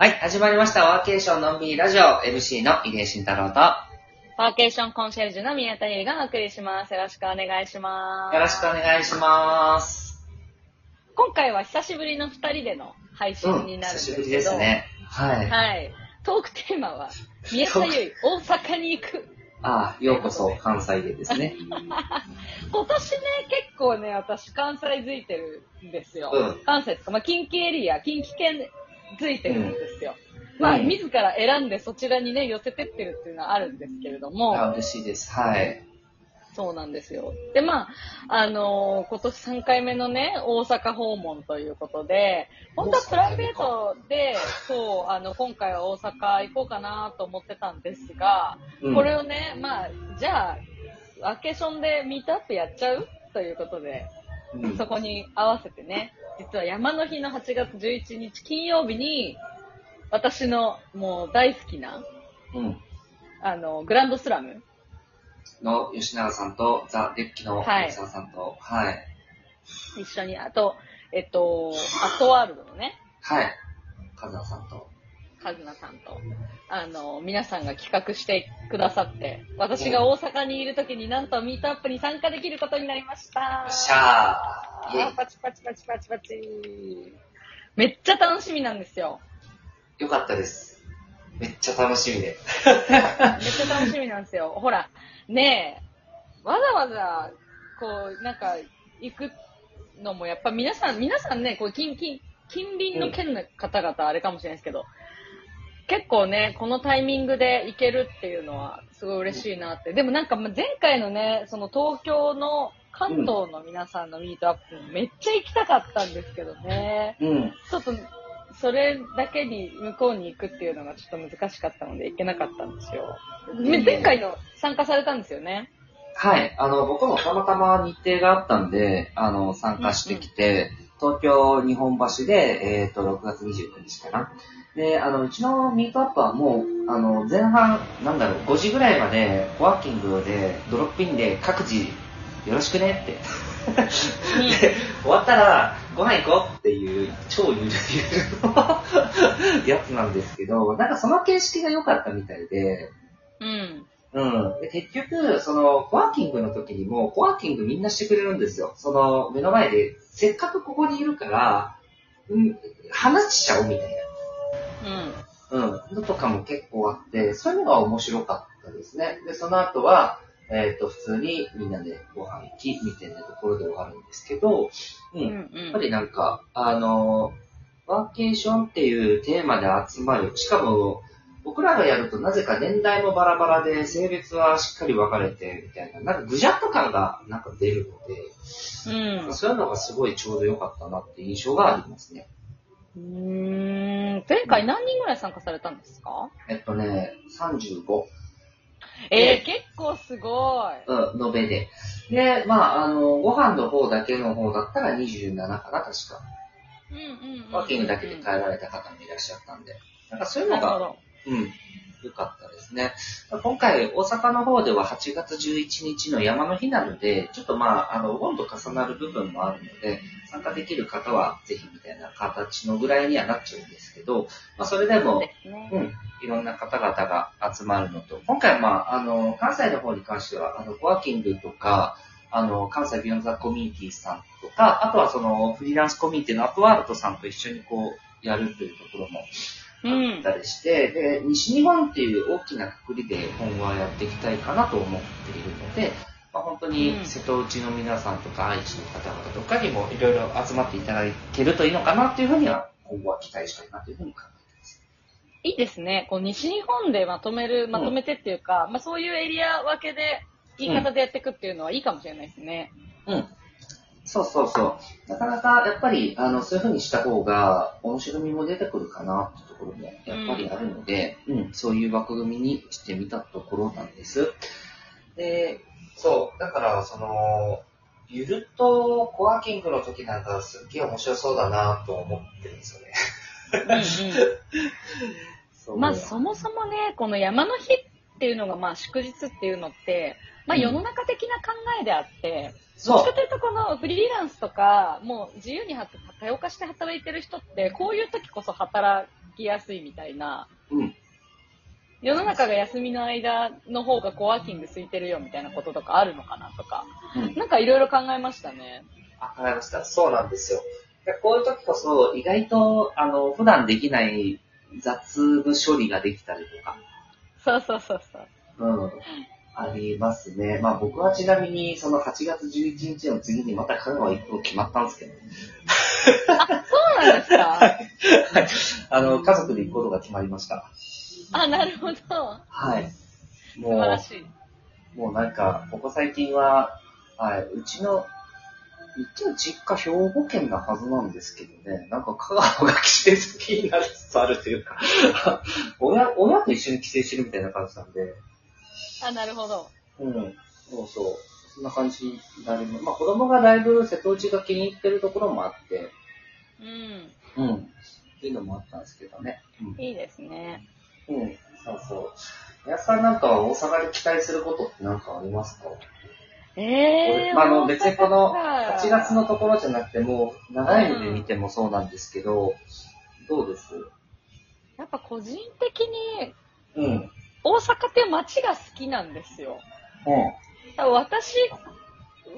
はい、始まりました。ワーケーションのんびりラジオ MC の入江慎太郎と、ワーケーションコンシェルジュの宮田優がお送りします。よろしくお願いします。よろしくお願いします。今回は久しぶりの二人での配うん、信になるんですけど、久しぶりですね。はい。はい。トークテーマは、宮田優、大阪に行く。ああ、ようこそ関西でですね。今年ね、結構ね、私関西づいてるんですよ。うん関西ですか、まあ、近畿エリア、近畿圏づいてるんですよ。うんまあ、うん自ら選んでそちらにね、寄せてってるっていうのはあるんですけれども、あ嬉しいです。はい。そうなんですよ。で、まあ、あのー今年3回目のね、大阪訪問ということで、本当はプライベートで、そう、あの、今回は大阪行こうかなと思ってたんですが、うんこれをね、まあ、じゃあ、ワーケーションでミートアップやっちゃう？ということで、うんそこに合わせてね、実は山の日の8月11日金曜日に、私のもう大好きな、うん。あの、グランドスラムの吉永さんと、ザ・デッキのはい吉沢さんと、はい。一緒に、あと、えっと、アットワールドのね、はい。カズナさんと。カズナさんと、あの、皆さんが企画してくださって、私が大阪にいる時になんとミートアップに参加できることになりました。しゃあーパチパチパチパチパチ。めっちゃ楽しみなんですよ。イよかったです。めっちゃ楽しみで。めっちゃ楽しみなんですよ。ほら、ねえ、わざわざ、こう、なんか、行くのも、やっぱ皆さん、皆さんね、こう、近、近、近隣の県の方々、あれかもしれないですけど、結構ね、このタイミングで行けるっていうのは、すごい嬉しいなって。でもなんか、前回のね、その東京の関東の皆さんのミートアップ、めっちゃ行きたかったんですけどね。うん。ちょっと、それだけに向こうに行くっていうのがちょっと難しかったので行けなかったんですよ。め前回の参加されたんですよね。はい。あの、僕もたまたま日程があったんで、あの、参加してきて、東京日本橋で、えっ、と、6月29日かな。で、あの、うちのミートアップはもう、あの、前半、なんだろう、5時ぐらいまで、ワーキングで、ドロップインで各自、よろしくねって。で、終わったら、ご飯行こうっていう、超ゆるゆるのやつなんですけど、なんかその形式が良かったみたいで、うん。うん。で、結局、その、コワーキングの時にも、コワーキングみんなしてくれるんですよ。その、目の前で、せっかくここにいるから、うん、話しちゃおうみたいうん。な、うん、のとかも結構あって、そういうのが面白かったですね。で、その後は、えっ、と、普通にみんなでご飯行き、みたいなところで終わるんですけど、うん。うん。やっぱりなんか、あの、ワーケーションっていうテーマで集まる。しかも、僕らがやるとなぜか年代もバラバラで、性別はしっかり分かれて、みたいな、なんかぐじゃっと感がなんか出るので、うん。そういうのがすごいちょうど良かったなって印象がありますね。うーん。前回何人ぐらい参加されたんですか？えっとね、35、えー、結構すごい。うん、延べで。で、まあ、あの、ご飯の方だけの方だったら27かな、確か。うんうんうん。ワーキングだけで帰られた方もいらっしゃったんで。なんかそういうのが。うん。よかったですね。今回、大阪の方では8月11日の山の日なので、ちょっとまあ、あの、温度重なる部分もあるので、参加できる方はぜひみたいな形のぐらいにはなっちゃうんですけど、まあ、それでも、ですね。うん、いろんな方々が集まるのと、今回はまあ、あの、関西の方に関しては、あの、コワーキングとか、あの、関西ビヨンザコミュニティさんとか、あとはその、フリーランスコミュニティのアップワールドさんと一緒にこう、やるというところもうんあっ。たりして、で、西日本っていう大きなくくりで今後はやっていきたいかなと思っているので、まあ、本当に瀬戸内の皆さんとか愛知の方々とかにもいろいろ集まっていただけるといいのかなっていうふうには今後は期待したいなというふうに考えてます。いいですね。こう西日本でまとめる、まとめてっていうか、まあそういうエリア分けで、言い方でやっていくっていうのはいいかもしれないですね。うん。そうそうそう。なかなかやっぱりあのそういうふうにした方が面白みも出てくるかなっていうところもやっぱりあるので、うん、そういう枠組みにしてみたところなんです。で、そう、だからその、ゆるっとコワーキングの時なんかすっげえ面白そうだなと思ってるんですよね。うんうん。まあそもそもね、この山の日っていうのがまあ祝日っていうのって、まあ世の中的な考えであって、どっちそう。かというとこのフリーランスとか、もう自由には多様化して働いてる人って、こういう時こそ働きやすいみたいな、うん。世の中が休みの間の方がコワーキング空いてるよみたいなこととかあるのかなとか、うん。なんかいろいろ考えましたね。わかりました。そうなんですよ。でこういう時こそ、意外と、あの、普段できない雑務処理ができたりとか、そうそうそうそう。うん。ありますね。まあ僕はちなみに、その8月11日の次にまた香川行くの決まったんですけど、そうなんですか？あの、家族で行くことが決まりました。あ、なるほど。はい。素もう、晴らしい。もうなんか、ここ最近は、はい、うちの、一応実家兵庫県なはずなんですけどね、なんか香川が帰省先になりつつあるというか、親、親と一緒に帰省してるみたいな感じなんで、あ、なるほど。うん、そうそう、そんな感じになります。まあ子供がだいぶ瀬戸内が気に入ってるところもあって、うん。うん、っていうのもあったんですけどね。いいですね。うん、うん、そうそう。皆さんなんかは大阪で期待することって何かありますか？ええー。まあ、あの、別にこの大阪か8月のところじゃなくても、長い目で見てもそうなんですけど、どうです？やっぱ個人的にうん。うん。大阪って街が好きなんですよ。多分私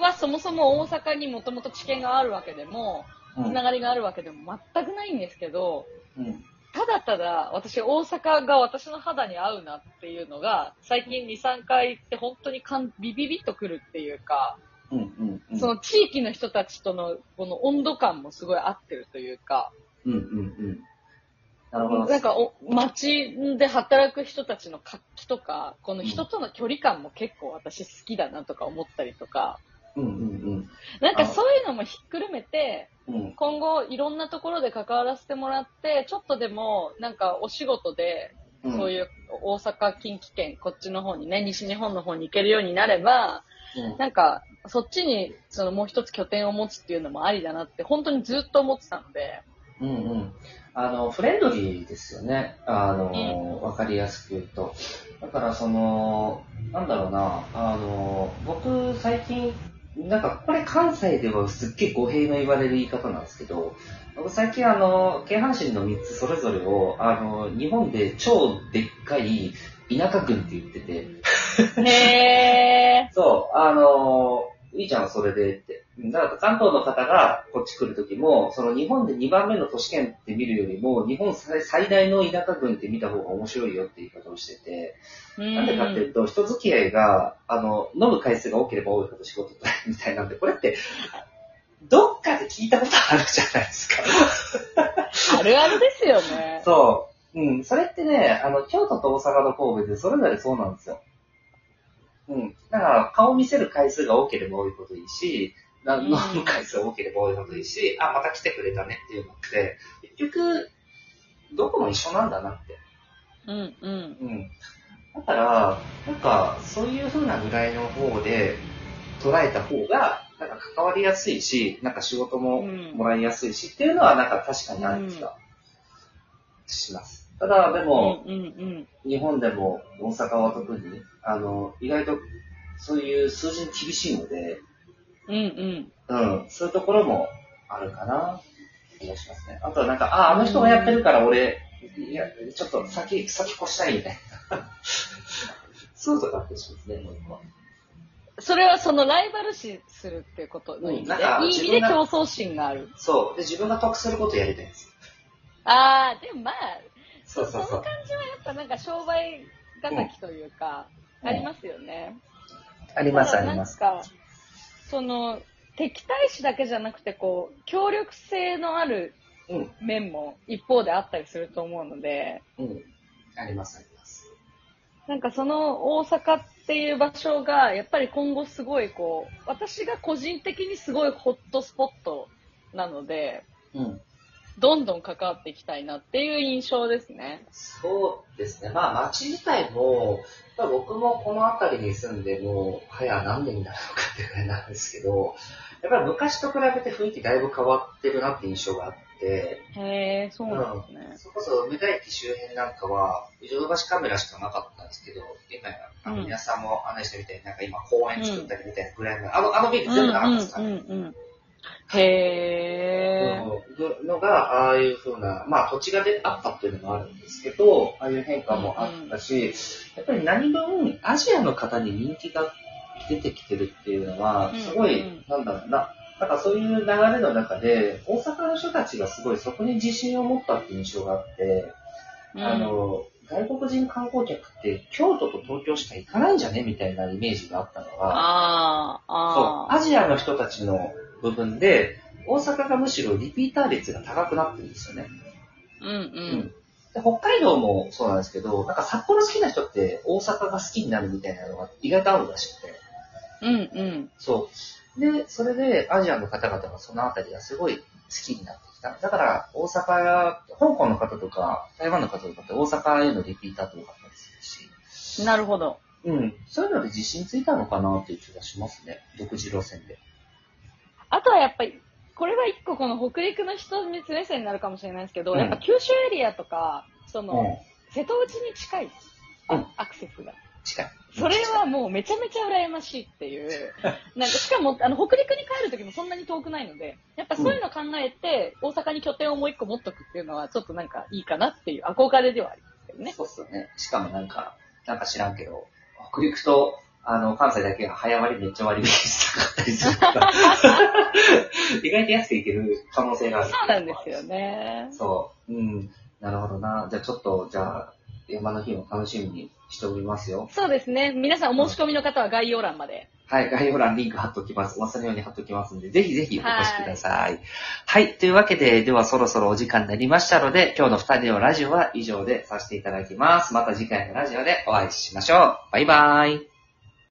はそもそも大阪にもともと知見があるわけでも、うん。つながりがあるわけでも全くないんですけど、うん。ただただ私大阪が私の肌に合うなっていうのが、最近2、3回行って本当にかんビビビッとくるっていうか、うん。うん。うん。その地域の人たちとのこの温度感もすごい合ってるというか、うん。うん。うん。なるほど。なんかお街で働く人たちの活気とか、この人との距離感も結構私好きだなとか思ったりとか、うん。うん。なんかそういうのもひっくるめて。今後いろんなところで関わらせてもらって、ちょっとでもなんかお仕事で、うん。そういう大阪、近畿圏、こっちの方にね、西日本の方に行けるようになれば、うん。なんかそっちにそのもう一つ拠点を持つっていうのもありだなって本当にずっと思ってたので、うん。うん。あの、フレンドリーですよね。あの、わかりやすく言うと。だから、その、なんだろうな、あの、僕、最近、なんか、これ関西ではすっげえ語弊の言われる言い方なんですけど、僕最近あの、京阪神の3つそれぞれを、あの、日本で超でっかい田舎郡って言ってて、へー。そう、あの、いいじゃん、それでって。だから関東の方がこっち来るときも、その日本で2番目の都市圏って見るよりも、日本最最大の田舎郡って見た方が面白いよって言い方をしてて、なんでかっていうと、人付き合いが、あの、飲む回数が多ければ多いほど仕事取れるみたいなんで、これって、どっかで聞いたことあるじゃないですか。あるあるですよね。そう。うん。それってね、あの、京都と大阪の神戸でそれぞれそうなんですよ。うん。だから、顔見せる回数が多ければ多いほどいいし、飲む回数が多ければ多いほどいいし、あ、また来てくれたねっていうのって、結局、どこも一緒なんだなって。うんうん。うん。だから、なんか、そういう風なぐらいの方で捉えた方が、なんか関わりやすいし、なんか仕事もうんもらいやすいし、っていうのはなんか確かにある気がします。ただ、でうんも、うんうん。日本でも大阪は特に、あの、意外とそういう数字に厳しいので、うんうん。うん、そういうところもあるかな、気がしますね。あとはなんか、あ、あの人がやってるから俺、いや、ちょっと先、先越したいみたいな。そうとかってしますね、もう一個はそれはそのライバル視するっていうことの意味で、うんなんかいい意味で競争心がある。そう。で、自分が得することをやりたいんですよ。ああ、でもまあ、そうそうそうの感。じはやっぱなんか商売敵というか、うんありますよね。ありただなんか、その、敵対視だけじゃなくて、こう、協力性のあるうん。面も一方であったりすると思うので、うん。あります、あります。なんかその大阪っていう場所が、やっぱり今後すごいこう、私が個人的にすごいホットスポットなので、うん。どんどん関わっていきたいなっていう印象ですね。そうですね。まあ、街自体も、やっぱ僕もこの辺りに住んでもう、早何年になるのかっていうぐらいなんですけど、やっぱり昔と比べて雰囲気だいぶ変わってるなって印象があって、へえ、そうなんですね。それこそ梅田駅周辺なんかは、ヨドバシカメラしかなかったんですけど、今や、あのうん皆さんも案内してみたいに、なんか今公園作ったりみたいなぐらいの、あの、あのビル全部なかったですから、うんうんうんへー。のが、ああいう風な、まあ土地がであったっていうのもあるんですけど、ああいう変化もあったし、やっぱり何分アジアの方に人気が出てきてるっていうのは、すごい、なんだろうな、なんかそういう流れの中で、大阪の人たちがすごいそこに自信を持ったっていう印象があって、あの、外国人観光客って京都と東京しか行かないんじゃね？みたいなイメージがあったのが、ああ、そう。アジアの人たちの部分で、大阪がむしろリピーター率が高くなってるんですよね。うんうん。で北海道もそうなんですけど、なんか札幌好きな人って大阪が好きになるみたいなのが意外とあるらしくて。うんうん。そう。で、それでアジアの方々がそのあたりがすごい好きになってきた。だから大阪や、香港の方とか台湾の方とかって大阪へのリピーターって多かったりするし。なるほど。うん。そういうので自信ついたのかなっていう気がしますね。独自路線で。あとはやっぱり、これは一個この北陸の人目線になるかもしれないですけど、うんやっぱ九州エリアとか、その、うん。瀬戸内に近い、うんアクセスが。近い。それはもうめちゃめちゃ羨ましいっていう。なんかしかも、あの、北陸に帰る時もそんなに遠くないので、やっぱそういうの考えて、大阪に拠点をもう一個持っとくっていうのは、ちょっとなんかいいかなっていう憧れではありますけどね。そうっすよね。しかもなんか、なんか知らんけど、北陸と、あの、関西だけが早割りめっちゃ割引高かったりするから、意外と安くいける可能性がある。そうなんですよ。ね。そう。うん。なるほどな。じゃあちょっと、じゃあ、山の日も楽しみにしておりますよ。そうですね。皆さんお申し込みの方は概要欄まで。はい、概要欄リンク貼っときます。忘れように貼っときますんで、ぜひぜひお越しください。はい、というわけで、ではそろそろお時間になりましたので、今日の二人のラジオは以上でさせていただきます。また次回のラジオでお会いしましょう。バイバーイ。